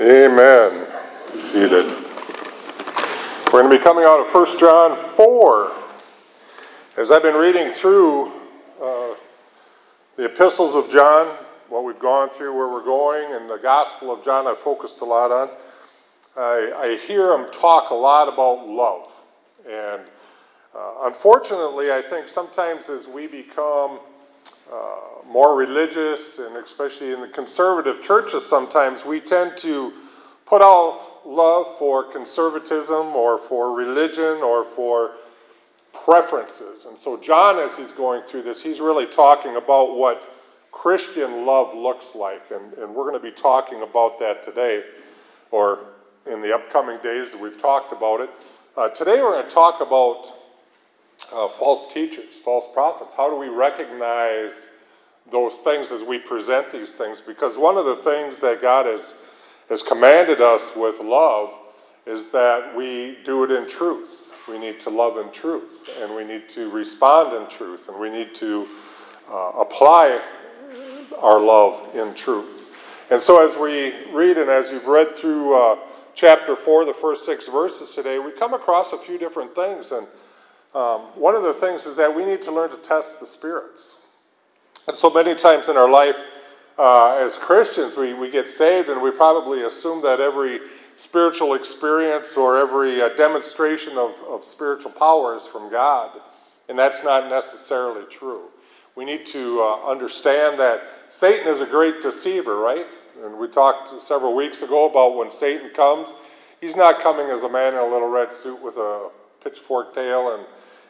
Amen. Be seated. We're going to be coming out of 1 John 4. As I've been reading through uh, the epistles of John, what we've gone through, where we're going, and the Gospel of John, I've focused a lot on. I, I hear him talk a lot about love. And uh, unfortunately, I think sometimes as we become uh, more religious, and especially in the conservative churches, sometimes we tend to put out love for conservatism or for religion or for preferences. And so, John, as he's going through this, he's really talking about what Christian love looks like. And, and we're going to be talking about that today, or in the upcoming days we've talked about it. Uh, today, we're going to talk about uh, false teachers, false prophets. How do we recognize those things as we present these things? Because one of the things that God has, has commanded us with love is that we do it in truth. We need to love in truth, and we need to respond in truth, and we need to uh, apply our love in truth. And so, as we read, and as you've read through uh, chapter 4, the first six verses today, we come across a few different things. And um, one of the things is that we need to learn to test the spirits. And so many times in our life, uh, as Christians, we, we get saved and we probably assume that every spiritual experience or every uh, demonstration of, of spiritual power is from God. And that's not necessarily true. We need to uh, understand that Satan is a great deceiver, right? And we talked several weeks ago about when Satan comes, he's not coming as a man in a little red suit with a pitchfork tail and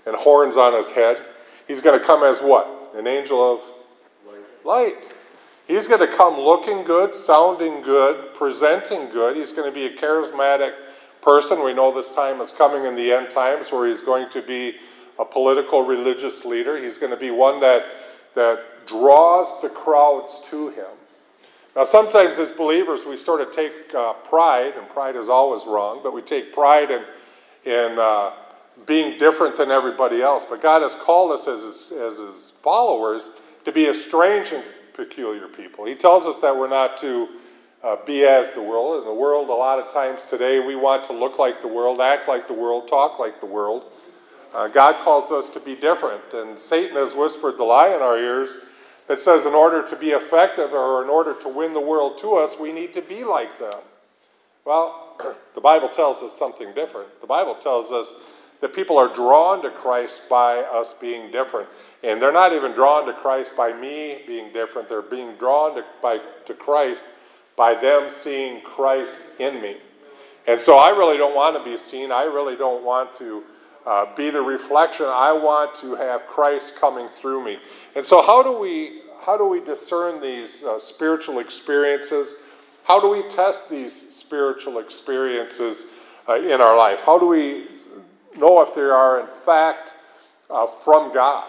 and horns on his head. He's going to come as what? An angel of light. He's going to come looking good, sounding good, presenting good. He's going to be a charismatic person. We know this time is coming in the end times where he's going to be a political religious leader. He's going to be one that, that draws the crowds to him. Now, sometimes as believers, we sort of take uh, pride, and pride is always wrong, but we take pride in, in uh, being different than everybody else. But God has called us as his, as his followers to be a strange and peculiar people. He tells us that we're not to uh, be as the world. In the world, a lot of times today, we want to look like the world, act like the world, talk like the world. Uh, God calls us to be different. And Satan has whispered the lie in our ears that says, in order to be effective or in order to win the world to us, we need to be like them. Well, the Bible tells us something different. The Bible tells us that people are drawn to Christ by us being different. And they're not even drawn to Christ by me being different. They're being drawn to, by, to Christ by them seeing Christ in me. And so I really don't want to be seen. I really don't want to uh, be the reflection. I want to have Christ coming through me. And so how do we how do we discern these uh, spiritual experiences? How do we test these spiritual experiences uh, in our life? How do we know if they are in fact uh, from God.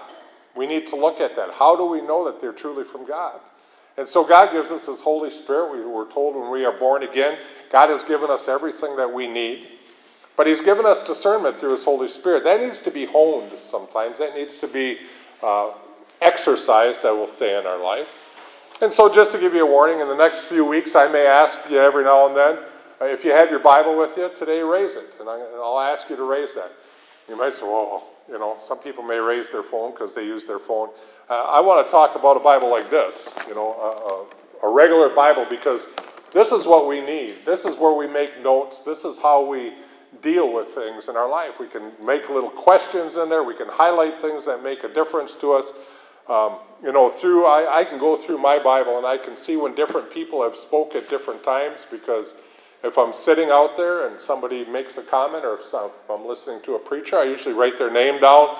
We need to look at that. How do we know that they're truly from God? And so God gives us His Holy Spirit. We were told when we are born again, God has given us everything that we need. But He's given us discernment through His Holy Spirit. That needs to be honed sometimes. That needs to be uh, exercised, I will say, in our life. And so, just to give you a warning, in the next few weeks, I may ask you every now and then if you have your Bible with you today, raise it. And I'll ask you to raise that. You might say, well, you know, some people may raise their phone because they use their phone. Uh, I want to talk about a Bible like this, you know, a, a, a regular Bible, because this is what we need. This is where we make notes. This is how we deal with things in our life. We can make little questions in there. We can highlight things that make a difference to us. Um, you know, through I, I can go through my Bible and I can see when different people have spoke at different times because if I'm sitting out there and somebody makes a comment, or if I'm listening to a preacher, I usually write their name down,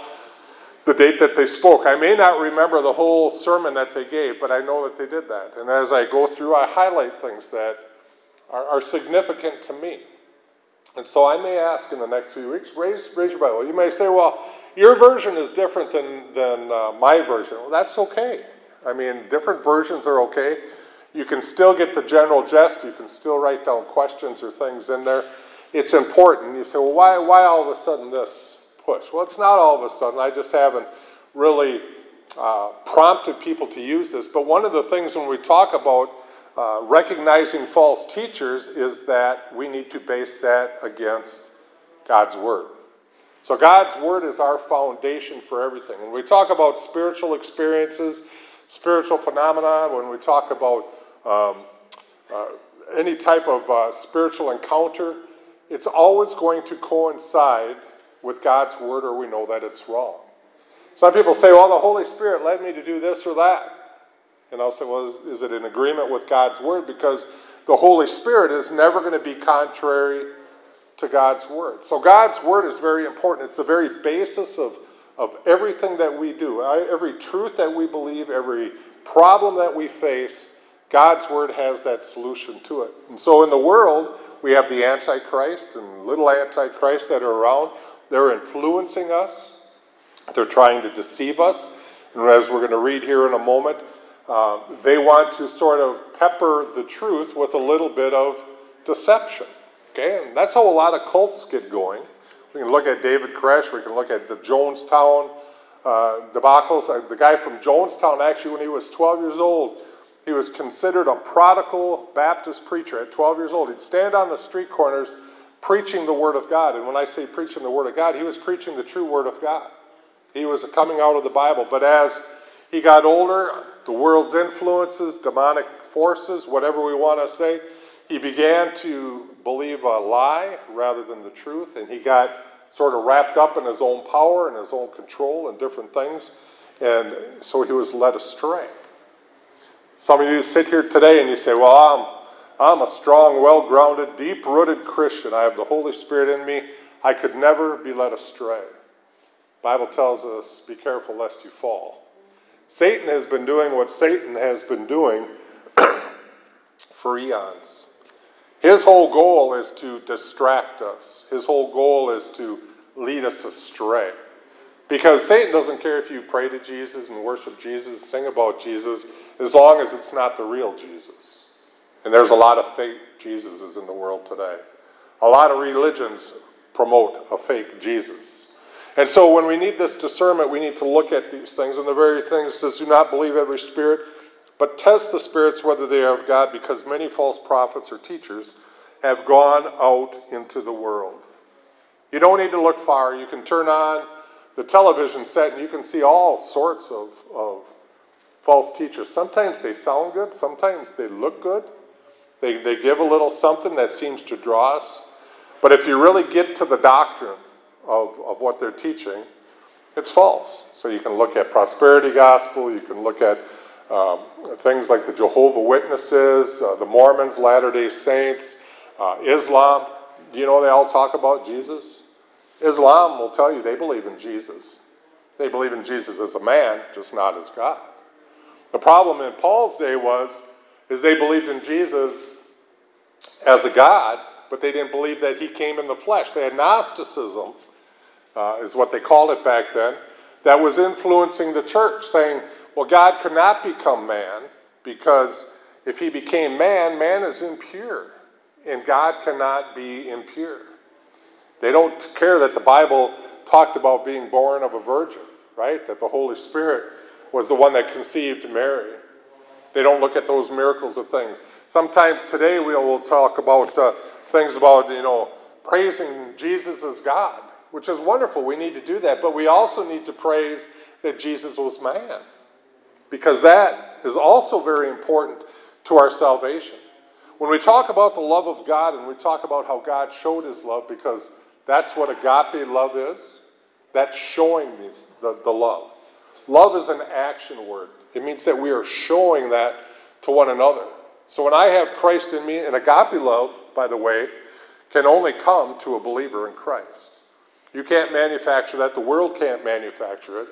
the date that they spoke. I may not remember the whole sermon that they gave, but I know that they did that. And as I go through, I highlight things that are, are significant to me. And so I may ask in the next few weeks, raise, raise your Bible. You may say, well, your version is different than, than uh, my version. Well, that's okay. I mean, different versions are okay. You can still get the general gist. You can still write down questions or things in there. It's important. You say, well, why, why all of a sudden this push? Well, it's not all of a sudden. I just haven't really uh, prompted people to use this. But one of the things when we talk about uh, recognizing false teachers is that we need to base that against God's Word. So, God's Word is our foundation for everything. When we talk about spiritual experiences, spiritual phenomena, when we talk about um, uh, any type of uh, spiritual encounter, it's always going to coincide with God's Word, or we know that it's wrong. Some people say, well, the Holy Spirit led me to do this or that. And I'll say, well, is, it in agreement with God's Word? Because the Holy Spirit is never going to be contrary to God's Word. So God's Word is very important. It's the very basis of, of everything that we do. Every truth that we believe, every problem that we face, God's Word has that solution to it. And so in the world, we have the Antichrist and little Antichrists that are around. They're influencing us, they're trying to deceive us. And as we're going to read here in a moment, uh, they want to sort of pepper the truth with a little bit of deception. Okay, and that's how a lot of cults get going. We can look at David Koresh, we can look at the Jonestown uh, debacles. Uh, the guy from Jonestown, actually, when he was 12 years old, he was considered a prodigal Baptist preacher at 12 years old. He'd stand on the street corners preaching the Word of God. And when I say preaching the Word of God, he was preaching the true Word of God. He was coming out of the Bible. But as he got older, the world's influences, demonic forces, whatever we want to say, he began to believe a lie rather than the truth, and he got sort of wrapped up in his own power and his own control and different things, and so he was led astray. Some of you sit here today and you say, Well, I'm, I'm a strong, well grounded, deep rooted Christian. I have the Holy Spirit in me. I could never be led astray. The Bible tells us, Be careful lest you fall. Satan has been doing what Satan has been doing for eons. His whole goal is to distract us, his whole goal is to lead us astray. Because Satan doesn't care if you pray to Jesus and worship Jesus, sing about Jesus, as long as it's not the real Jesus. And there's a lot of fake Jesuses in the world today. A lot of religions promote a fake Jesus. And so when we need this discernment, we need to look at these things. And the very thing says, do not believe every spirit, but test the spirits whether they are of God, because many false prophets or teachers have gone out into the world. You don't need to look far. You can turn on the television set and you can see all sorts of, of false teachers. Sometimes they sound good, sometimes they look good. They, they give a little something that seems to draw us. But if you really get to the doctrine of, of what they're teaching, it's false. So you can look at prosperity gospel, you can look at um, things like the Jehovah Witnesses, uh, the Mormons, Latter day Saints, uh, Islam. Do you know they all talk about Jesus? Islam will tell you they believe in Jesus. They believe in Jesus as a man, just not as God. The problem in Paul's day was is they believed in Jesus as a God, but they didn't believe that he came in the flesh. They had Gnosticism, uh, is what they called it back then, that was influencing the church, saying, well, God could not become man because if he became man, man is impure, and God cannot be impure. They don't care that the Bible talked about being born of a virgin, right? That the Holy Spirit was the one that conceived Mary. They don't look at those miracles of things. Sometimes today we will talk about uh, things about, you know, praising Jesus as God, which is wonderful. We need to do that. But we also need to praise that Jesus was man because that is also very important to our salvation. When we talk about the love of God and we talk about how God showed his love, because that's what agape love is, that's showing these, the, the love. Love is an action word, it means that we are showing that to one another. So when I have Christ in me, and agape love, by the way, can only come to a believer in Christ. You can't manufacture that, the world can't manufacture it.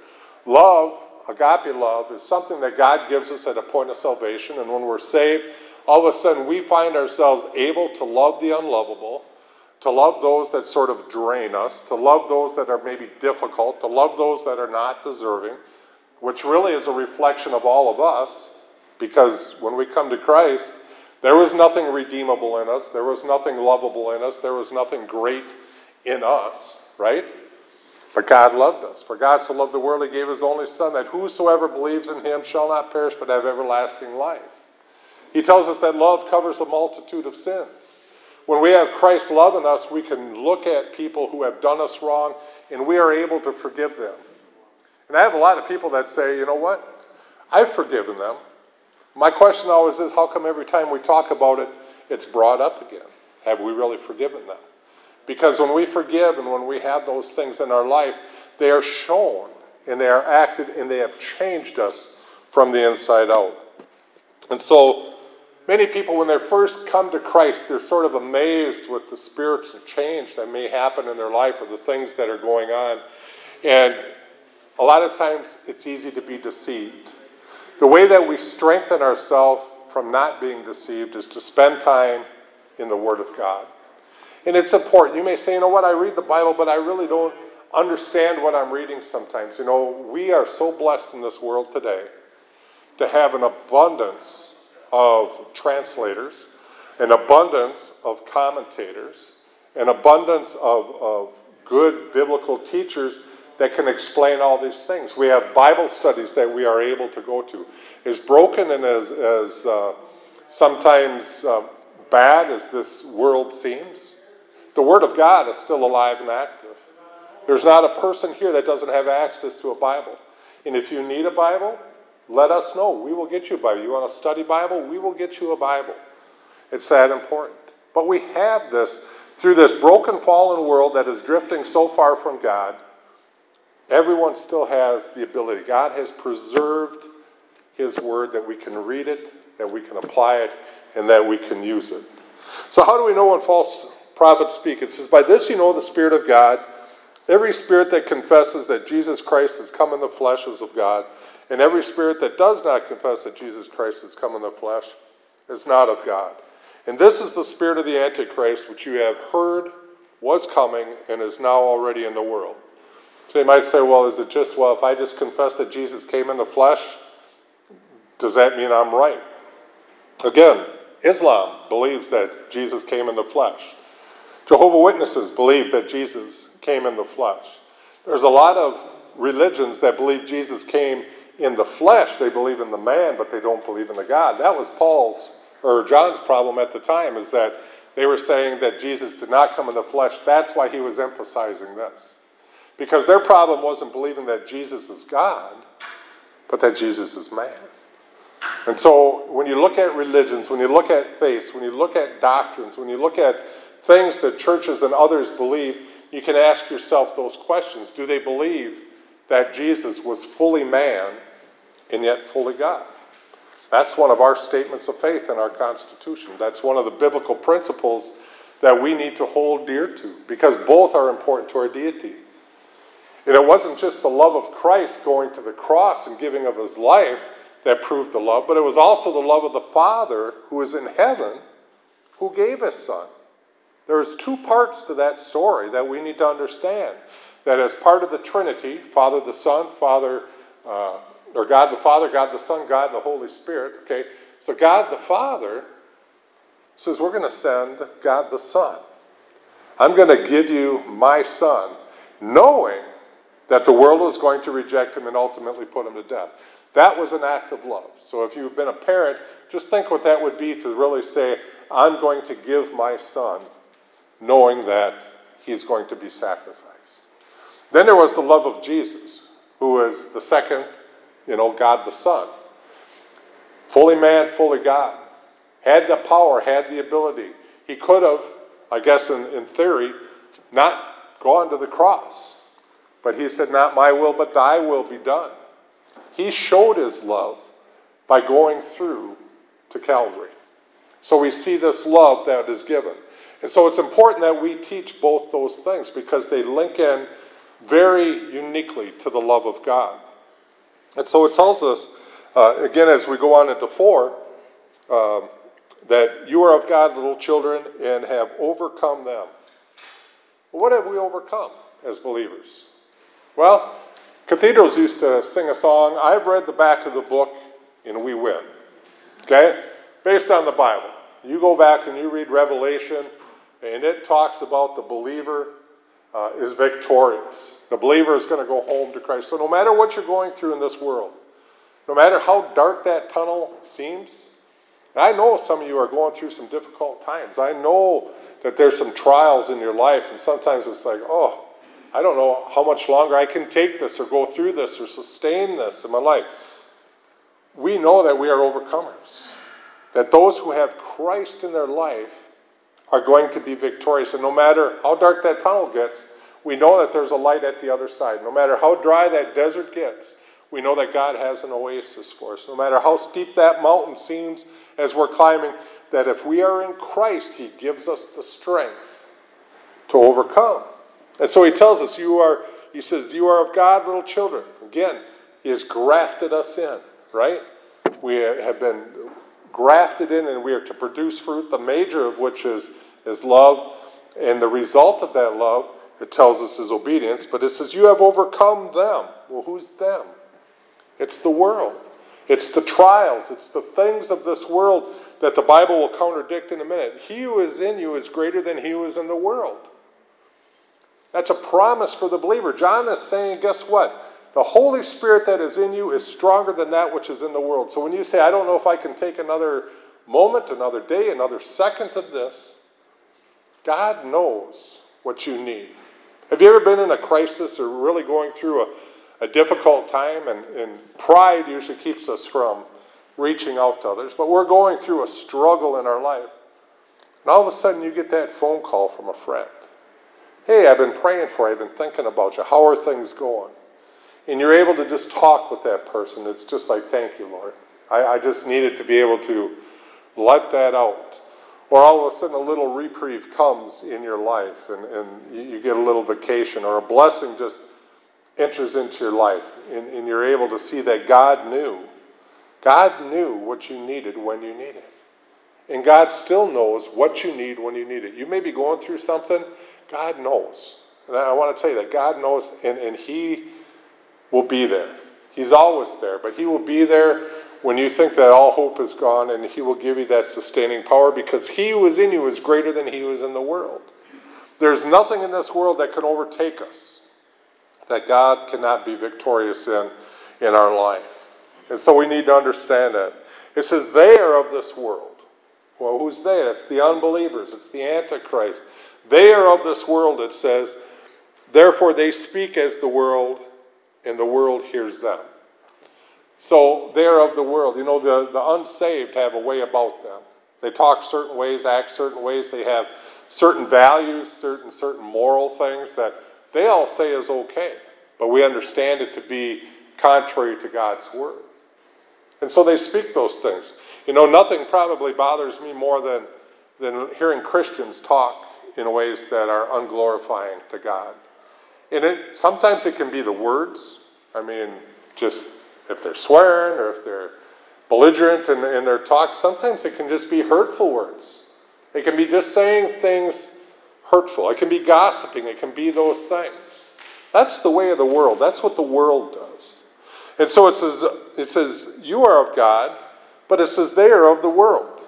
Love agape love is something that God gives us at a point of salvation. And when we're saved, all of a sudden we find ourselves able to love the unlovable, to love those that sort of drain us, to love those that are maybe difficult, to love those that are not deserving, which really is a reflection of all of us. Because when we come to Christ, there was nothing redeemable in us, there was nothing lovable in us, there was nothing great in us, right? For God loved us. For God so loved the world, he gave his only Son, that whosoever believes in him shall not perish but have everlasting life. He tells us that love covers a multitude of sins. When we have Christ's love in us, we can look at people who have done us wrong and we are able to forgive them. And I have a lot of people that say, you know what? I've forgiven them. My question always is how come every time we talk about it, it's brought up again? Have we really forgiven them? Because when we forgive and when we have those things in our life, they are shown and they are acted and they have changed us from the inside out. And so, many people, when they first come to Christ, they're sort of amazed with the spiritual change that may happen in their life or the things that are going on. And a lot of times, it's easy to be deceived. The way that we strengthen ourselves from not being deceived is to spend time in the Word of God. And it's important. You may say, you know what, I read the Bible, but I really don't understand what I'm reading sometimes. You know, we are so blessed in this world today to have an abundance of translators, an abundance of commentators, an abundance of, of good biblical teachers that can explain all these things. We have Bible studies that we are able to go to. As broken and as, as uh, sometimes uh, bad as this world seems, the Word of God is still alive and active. There's not a person here that doesn't have access to a Bible. And if you need a Bible, let us know. We will get you a Bible. You want to study Bible? We will get you a Bible. It's that important. But we have this through this broken, fallen world that is drifting so far from God. Everyone still has the ability. God has preserved His Word that we can read it, that we can apply it, and that we can use it. So, how do we know when false prophets speak? It says, By this you know the Spirit of God. Every spirit that confesses that Jesus Christ has come in the flesh is of God, and every spirit that does not confess that Jesus Christ has come in the flesh is not of God. And this is the spirit of the Antichrist, which you have heard was coming and is now already in the world. So you might say, well, is it just, well, if I just confess that Jesus came in the flesh, does that mean I'm right? Again, Islam believes that Jesus came in the flesh. Jehovah Witnesses believe that Jesus came in the flesh. There's a lot of religions that believe Jesus came in the flesh. They believe in the man, but they don't believe in the God. That was Paul's or John's problem at the time is that they were saying that Jesus did not come in the flesh. That's why he was emphasizing this. Because their problem wasn't believing that Jesus is God, but that Jesus is man. And so when you look at religions, when you look at faiths, when you look at doctrines, when you look at things that churches and others believe, you can ask yourself those questions. Do they believe that Jesus was fully man and yet fully God? That's one of our statements of faith in our Constitution. That's one of the biblical principles that we need to hold dear to because both are important to our deity. And it wasn't just the love of Christ going to the cross and giving of his life that proved the love, but it was also the love of the Father who is in heaven who gave his Son. There's two parts to that story that we need to understand. That as part of the Trinity, Father the Son, Father, uh, or God the Father, God the Son, God the Holy Spirit. Okay, so God the Father says, We're going to send God the Son. I'm going to give you my Son, knowing that the world was going to reject him and ultimately put him to death. That was an act of love. So if you've been a parent, just think what that would be to really say, I'm going to give my son knowing that he's going to be sacrificed. Then there was the love of Jesus, who is the second, you know, God the Son. Fully man, fully God. Had the power, had the ability. He could have, I guess in, in theory, not gone to the cross. But he said, Not my will, but thy will be done. He showed his love by going through to Calvary. So we see this love that is given. And so it's important that we teach both those things because they link in very uniquely to the love of God. And so it tells us, uh, again, as we go on into 4, um, that you are of God, little children, and have overcome them. What have we overcome as believers? Well, cathedrals used to sing a song, I've read the back of the book, and we win. Okay? Based on the Bible. You go back and you read Revelation, and it talks about the believer uh, is victorious. The believer is going to go home to Christ. So, no matter what you're going through in this world, no matter how dark that tunnel seems, I know some of you are going through some difficult times. I know that there's some trials in your life, and sometimes it's like, oh, I don't know how much longer I can take this or go through this or sustain this in my life. We know that we are overcomers, that those who have Christ in their life are going to be victorious. And no matter how dark that tunnel gets, we know that there's a light at the other side. No matter how dry that desert gets, we know that God has an oasis for us. No matter how steep that mountain seems as we're climbing, that if we are in Christ, He gives us the strength to overcome. And so He tells us, You are, He says, You are of God, little children. Again, He has grafted us in, right? We have been grafted in and we are to produce fruit, the major of which is, is love. And the result of that love, it tells us, is obedience. But it says, You have overcome them. Well, who's them? It's the world. It's the trials. It's the things of this world that the Bible will contradict in a minute. He who is in you is greater than he who is in the world. That's a promise for the believer. John is saying, guess what? The Holy Spirit that is in you is stronger than that which is in the world. So when you say, I don't know if I can take another moment, another day, another second of this, God knows what you need. Have you ever been in a crisis or really going through a, a difficult time? And, and pride usually keeps us from reaching out to others, but we're going through a struggle in our life. And all of a sudden, you get that phone call from a friend. Hey, I've been praying for you, I've been thinking about you. How are things going? And you're able to just talk with that person, it's just like, thank you, Lord. I, I just needed to be able to let that out. Or all of a sudden, a little reprieve comes in your life, and, and you, get a little vacation, or a blessing just enters into your life, and, and you're able to see that God knew. God knew what you needed when you needed it. And God still knows what you need when you need it. You may be going through something, God knows. And I want to tell you that God knows, and, and He will be there. He's always there, but He will be there when you think that all hope is gone, and He will give you that sustaining power because He who is in you is greater than He who is in the world. There's nothing in this world that can overtake us that God cannot be victorious in in our life. And so we need to understand that. It says, They are of this world. Well, who's they? It's the unbelievers, it's the Antichrist. They are of this world, it says. Therefore, they speak as the world, and the world hears them. So they're of the world. You know, the, the unsaved have a way about them. They talk certain ways, act certain ways. They have certain values, certain certain moral things that they all say is okay, but we understand it to be contrary to God's word. And so they speak those things. You know, nothing probably bothers me more than, than hearing Christians talk in ways that are unglorifying to God. And it, sometimes it can be the words. I mean, just if they're swearing or if they're belligerent in, in their talk, sometimes it can just be hurtful words. It can be just saying things hurtful. It can be gossiping. It can be those things. That's the way of the world. That's what the world does. And so it says, it says, you are of God, but it says they are of the world.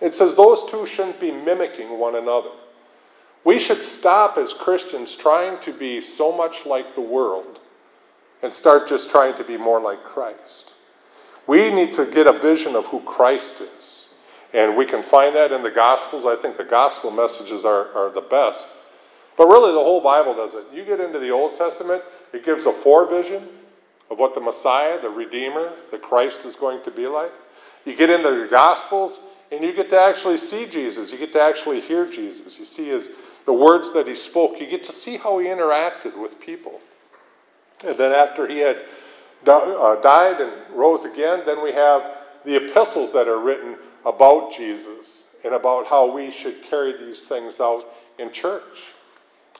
It says those two shouldn't be mimicking one another. We should stop as Christians trying to be so much like the world and start just trying to be more like Christ. We need to get a vision of who Christ is. And we can find that in the Gospels. I think the Gospel messages are, are the best. But really, the whole Bible does it. You get into the Old Testament, it gives a forevision of what the Messiah, the Redeemer, the Christ is going to be like. You get into the Gospels, and you get to actually see Jesus. You get to actually hear Jesus. You see his the words that he spoke, you get to see how he interacted with people. And then after he had uh, died and rose again, then we have the epistles that are written about Jesus and about how we should carry these things out in church.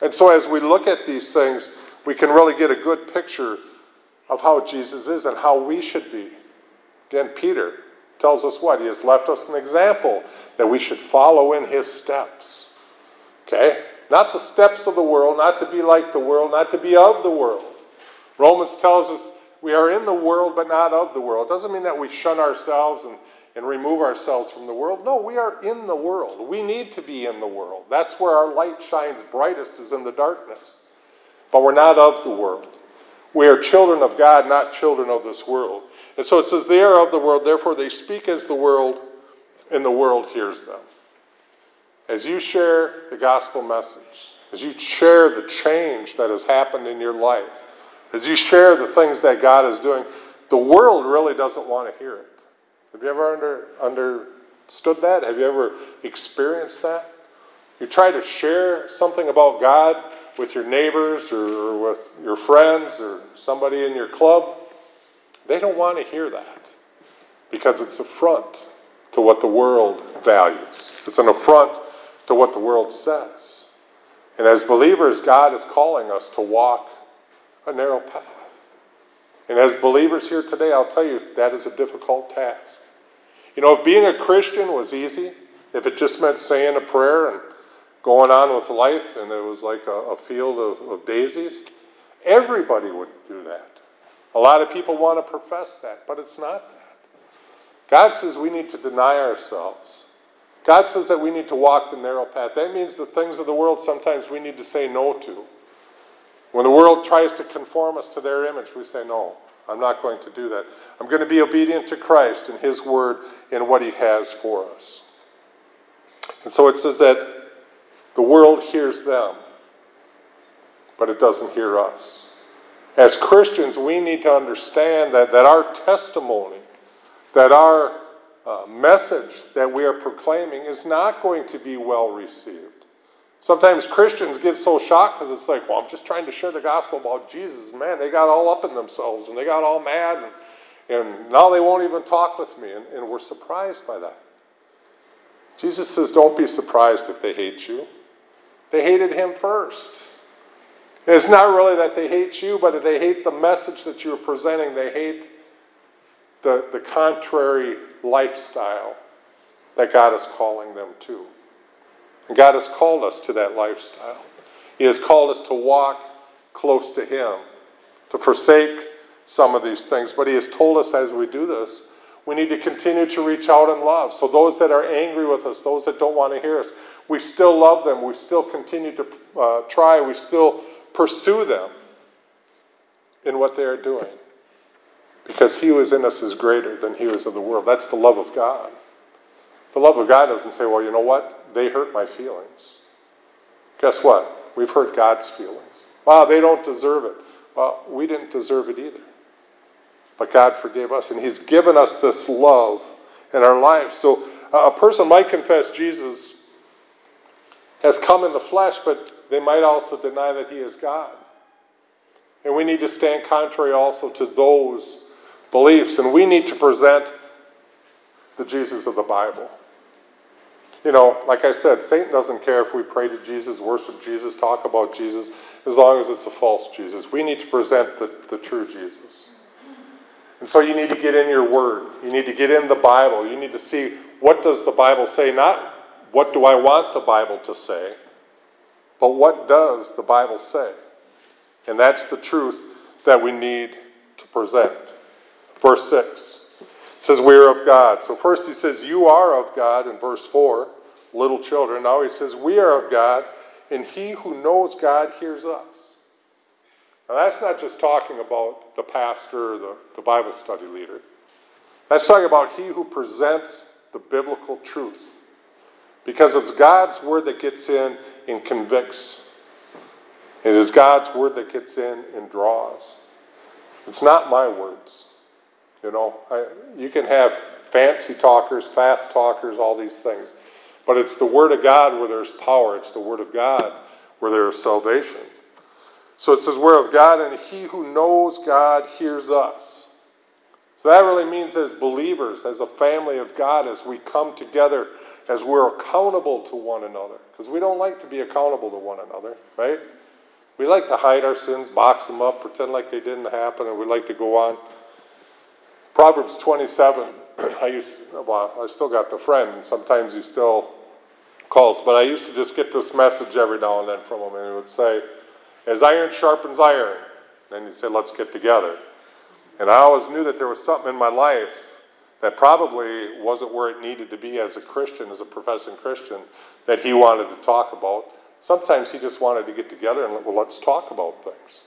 And so as we look at these things, we can really get a good picture of how Jesus is and how we should be. Again, Peter tells us what? He has left us an example that we should follow in his steps. Okay? Not the steps of the world, not to be like the world, not to be of the world. Romans tells us we are in the world, but not of the world. It doesn't mean that we shun ourselves and, and remove ourselves from the world. No, we are in the world. We need to be in the world. That's where our light shines brightest, is in the darkness. But we're not of the world. We are children of God, not children of this world. And so it says, They are of the world, therefore they speak as the world, and the world hears them. As you share the gospel message, as you share the change that has happened in your life, as you share the things that God is doing, the world really doesn't want to hear it. Have you ever under, understood that? Have you ever experienced that? You try to share something about God with your neighbors or with your friends or somebody in your club, they don't want to hear that because it's affront to what the world values. It's an affront to what the world says. And as believers, God is calling us to walk a narrow path. And as believers here today, I'll tell you that is a difficult task. You know, if being a Christian was easy, if it just meant saying a prayer and going on with life and it was like a, a field of, of daisies, everybody would do that. A lot of people want to profess that, but it's not that. God says we need to deny ourselves. God says that we need to walk the narrow path. That means the things of the world sometimes we need to say no to. When the world tries to conform us to their image, we say, No, I'm not going to do that. I'm going to be obedient to Christ and His word and what He has for us. And so it says that the world hears them, but it doesn't hear us. As Christians, we need to understand that, that our testimony, that our uh, message that we are proclaiming is not going to be well received. Sometimes Christians get so shocked because it's like, well, I'm just trying to share the gospel about Jesus. Man, they got all up in themselves and they got all mad and, and now they won't even talk with me. And, and we're surprised by that. Jesus says, don't be surprised if they hate you. They hated him first. it's not really that they hate you, but they hate the message that you're presenting. They hate the, the contrary lifestyle that God is calling them to. And God has called us to that lifestyle. He has called us to walk close to Him, to forsake some of these things. But He has told us as we do this, we need to continue to reach out in love. So, those that are angry with us, those that don't want to hear us, we still love them. We still continue to uh, try. We still pursue them in what they are doing. Because he who is in us is greater than he who is of the world. That's the love of God. The love of God doesn't say, well, you know what? They hurt my feelings. Guess what? We've hurt God's feelings. Wow, they don't deserve it. Well, we didn't deserve it either. But God forgave us, and He's given us this love in our lives. So a person might confess Jesus has come in the flesh, but they might also deny that He is God. And we need to stand contrary also to those beliefs, and we need to present the Jesus of the Bible. You know, like I said, Satan doesn't care if we pray to Jesus, worship Jesus, talk about Jesus, as long as it's a false Jesus. We need to present the, the true Jesus. And so you need to get in your word. You need to get in the Bible. You need to see what does the Bible say, not what do I want the Bible to say, but what does the Bible say? And that's the truth that we need to present. Verse 6 says, We are of God. So first he says, You are of God in verse 4, little children. Now he says, We are of God, and he who knows God hears us. Now that's not just talking about the pastor or the, the Bible study leader. That's talking about he who presents the biblical truth. Because it's God's word that gets in and convicts. It is God's word that gets in and draws. It's not my words. You know, I, you can have fancy talkers, fast talkers, all these things. But it's the Word of God where there's power. It's the Word of God where there is salvation. So it says, We're of God, and he who knows God hears us. So that really means, as believers, as a family of God, as we come together, as we're accountable to one another. Because we don't like to be accountable to one another, right? We like to hide our sins, box them up, pretend like they didn't happen, and we like to go on. Proverbs 27, I used, well, I still got the friend, and sometimes he still calls, but I used to just get this message every now and then from him, and he would say, As iron sharpens iron, then he'd say, Let's get together. And I always knew that there was something in my life that probably wasn't where it needed to be as a Christian, as a professing Christian, that he wanted to talk about. Sometimes he just wanted to get together and, well, let's talk about things.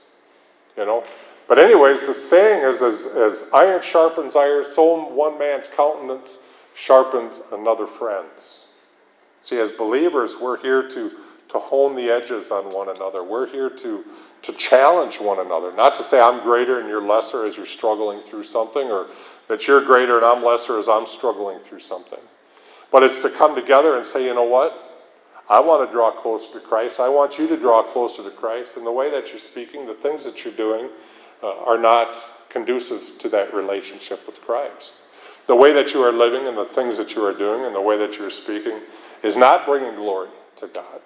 You know? But, anyways, the saying is as, as iron sharpens iron, so one man's countenance sharpens another friend's. See, as believers, we're here to, to hone the edges on one another. We're here to, to challenge one another. Not to say I'm greater and you're lesser as you're struggling through something, or that you're greater and I'm lesser as I'm struggling through something. But it's to come together and say, you know what? I want to draw closer to Christ. I want you to draw closer to Christ. And the way that you're speaking, the things that you're doing, uh, are not conducive to that relationship with Christ. The way that you are living and the things that you are doing and the way that you're speaking is not bringing glory to God.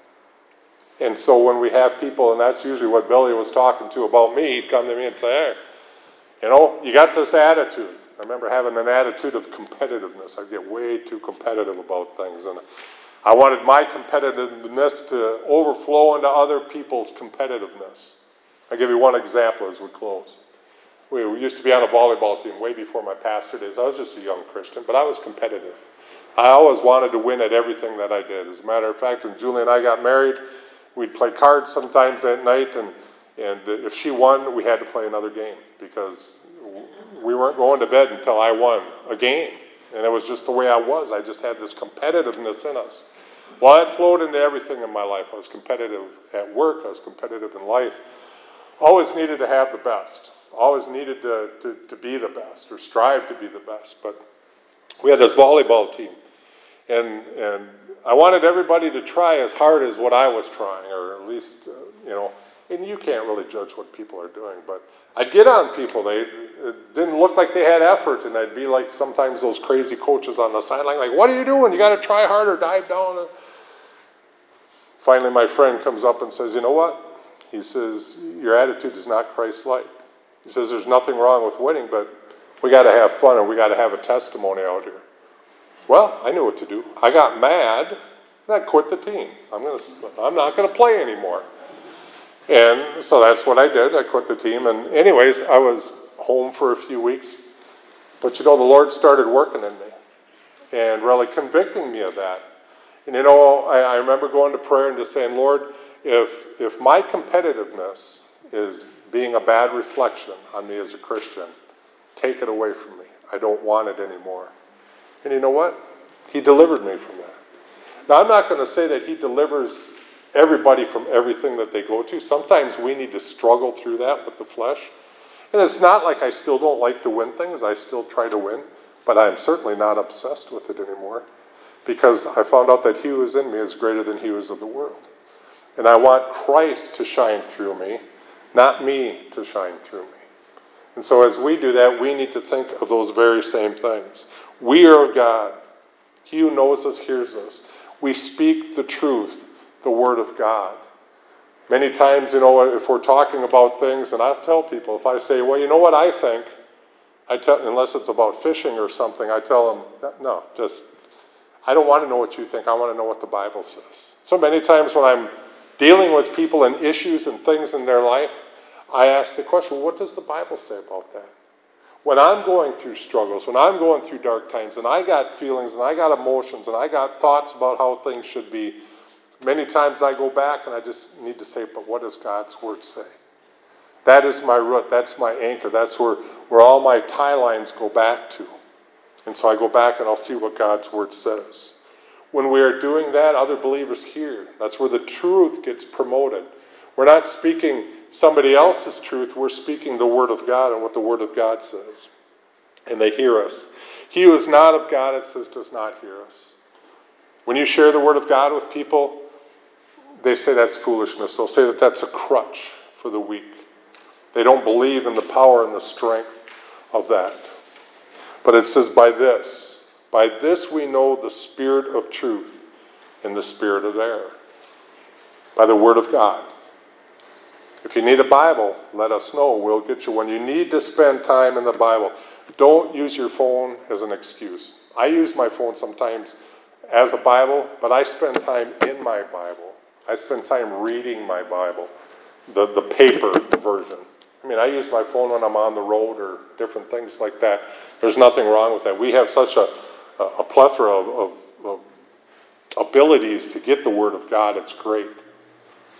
And so when we have people, and that's usually what Billy was talking to about me, he'd come to me and say, hey, you know, you got this attitude. I remember having an attitude of competitiveness. I'd get way too competitive about things. And I wanted my competitiveness to overflow into other people's competitiveness. I'll give you one example as we close. We used to be on a volleyball team way before my pastor days. I was just a young Christian, but I was competitive. I always wanted to win at everything that I did. As a matter of fact, when Julie and I got married, we'd play cards sometimes at night, and, and if she won, we had to play another game because we weren't going to bed until I won a game. And it was just the way I was. I just had this competitiveness in us. Well, it flowed into everything in my life. I was competitive at work, I was competitive in life. Always needed to have the best, always needed to, to, to be the best or strive to be the best. But we had this volleyball team, and, and I wanted everybody to try as hard as what I was trying, or at least, uh, you know, and you can't really judge what people are doing, but I'd get on people. They didn't look like they had effort, and I'd be like sometimes those crazy coaches on the sideline, like, "What are you doing? You got to try harder, dive down." Finally, my friend comes up and says, "You know what?" He says, "Your attitude is not Christ-like." He says, "There's nothing wrong with winning, but we got to have fun, and we got to have a testimony out here." Well, I knew what to do. I got mad, and I quit the team. I'm gonna, I'm not going to play anymore. And so that's what I did. I quit the team. And, anyways, I was home for a few weeks. But you know, the Lord started working in me and really convicting me of that. And you know, I, I remember going to prayer and just saying, Lord, if, if my competitiveness is being a bad reflection on me as a Christian, take it away from me. I don't want it anymore. And you know what? He delivered me from that. Now, I'm not going to say that He delivers everybody from everything that they go to. Sometimes we need to struggle through that with the flesh. And it's not like I still don't like to win things, I still try to win, but I'm certainly not obsessed with it anymore because I found out that He who is in me is greater than He is of the world. And I want Christ to shine through me, not me to shine through me. And so as we do that, we need to think of those very same things. We are God. He who knows us hears us. We speak the truth the Word of God. Many times, you know, if we're talking about things, and I tell people, if I say, well, you know what I think, I tell, unless it's about fishing or something, I tell them, no, just, I don't want to know what you think. I want to know what the Bible says. So many times when I'm dealing with people and issues and things in their life, I ask the question, what does the Bible say about that? When I'm going through struggles, when I'm going through dark times, and I got feelings and I got emotions and I got thoughts about how things should be, Many times I go back and I just need to say, but what does God's word say? That is my root. That's my anchor. That's where, where all my tie lines go back to. And so I go back and I'll see what God's word says. When we are doing that, other believers hear. That's where the truth gets promoted. We're not speaking somebody else's truth, we're speaking the word of God and what the word of God says. And they hear us. He who is not of God, it says, does not hear us. When you share the word of God with people, they say that's foolishness. They'll say that that's a crutch for the weak. They don't believe in the power and the strength of that. But it says, by this, by this we know the spirit of truth and the spirit of error. By the word of God. If you need a Bible, let us know. We'll get you one. You need to spend time in the Bible. Don't use your phone as an excuse. I use my phone sometimes as a Bible, but I spend time in my Bible. I spend time reading my Bible, the, the paper version. I mean, I use my phone when I'm on the road or different things like that. There's nothing wrong with that. We have such a, a plethora of, of, of abilities to get the Word of God. It's great.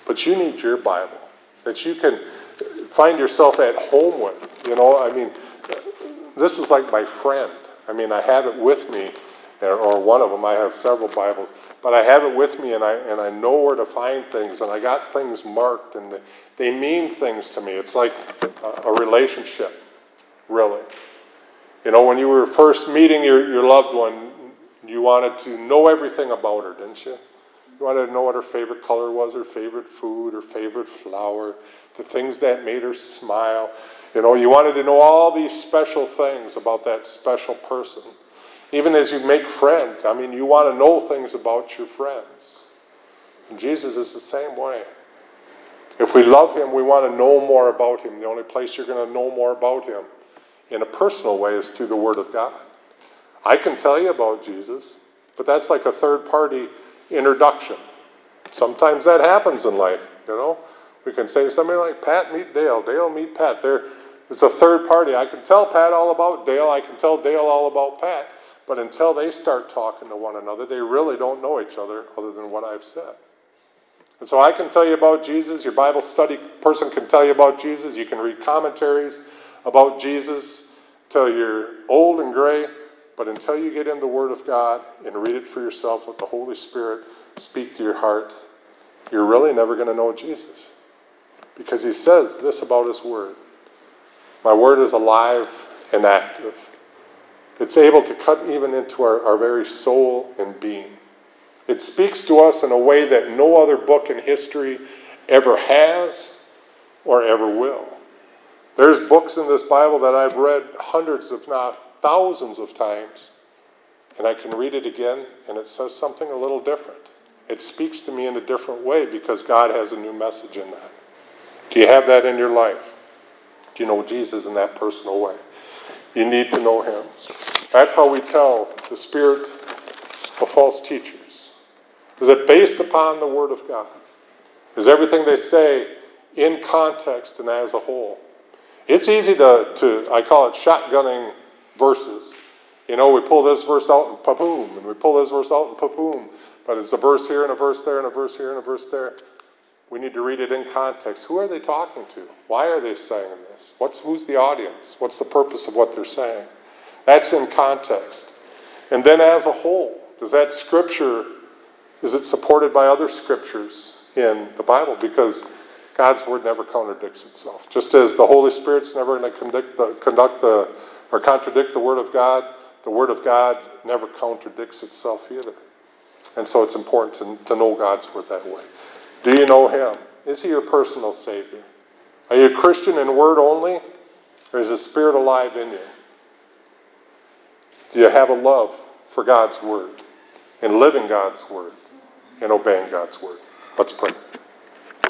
But you need your Bible that you can find yourself at home with. You know, I mean, this is like my friend. I mean, I have it with me or one of them. I have several Bibles, but I have it with me, and I and I know where to find things, and I got things marked, and they mean things to me. It's like a, a relationship, really. You know, when you were first meeting your, your loved one, you wanted to know everything about her, didn't you? You wanted to know what her favorite color was, her favorite food, her favorite flower, the things that made her smile. You know, you wanted to know all these special things about that special person. Even as you make friends, I mean, you want to know things about your friends. And Jesus is the same way. If we love him, we want to know more about him. The only place you're going to know more about him in a personal way is through the Word of God. I can tell you about Jesus, but that's like a third party introduction. Sometimes that happens in life, you know. We can say somebody like Pat meet Dale, Dale meet Pat. There, it's a third party. I can tell Pat all about Dale, I can tell Dale all about Pat, but until they start talking to one another, they really don't know each other other than what I've said. And so I can tell you about Jesus, your Bible study person can tell you about Jesus, you can read commentaries about Jesus till you're old and gray, but until you get in the Word of God and read it for yourself, let the Holy Spirit speak to your heart, you're really never going to know Jesus. Because He says this about His Word My Word is alive and active, it's able to cut even into our, our very soul and being. It speaks to us in a way that no other book in history ever has or ever will. There's books in this Bible that I've read hundreds, if not thousands of times, and I can read it again, and it says something a little different. It speaks to me in a different way because God has a new message in that. Do you have that in your life? Do you know Jesus in that personal way? You need to know Him. That's how we tell the spirit of false teachers. Is it based upon the Word of God? Is everything they say in context and as a whole? It's easy to, to I call it shotgunning verses. You know, we pull this verse out and pa-boom, and we pull this verse out and pa-boom. But it's a verse here and a verse there and a verse here and a verse there. We need to read it in context. Who are they talking to? Why are they saying this? What's, who's the audience? What's the purpose of what they're saying? That's in context. And then as a whole, does that scripture, is it supported by other scriptures in the Bible? Because God's word never contradicts itself. Just as the Holy Spirit's never going to conduct the, conduct the or contradict the word of God, the word of God never contradicts itself either. And so it's important to, to know God's word that way. Do you know Him? Is He your personal Savior? Are you a Christian in word only, or is the Spirit alive in you? Do you have a love for God's word and living God's word and obeying God's word? Let's pray.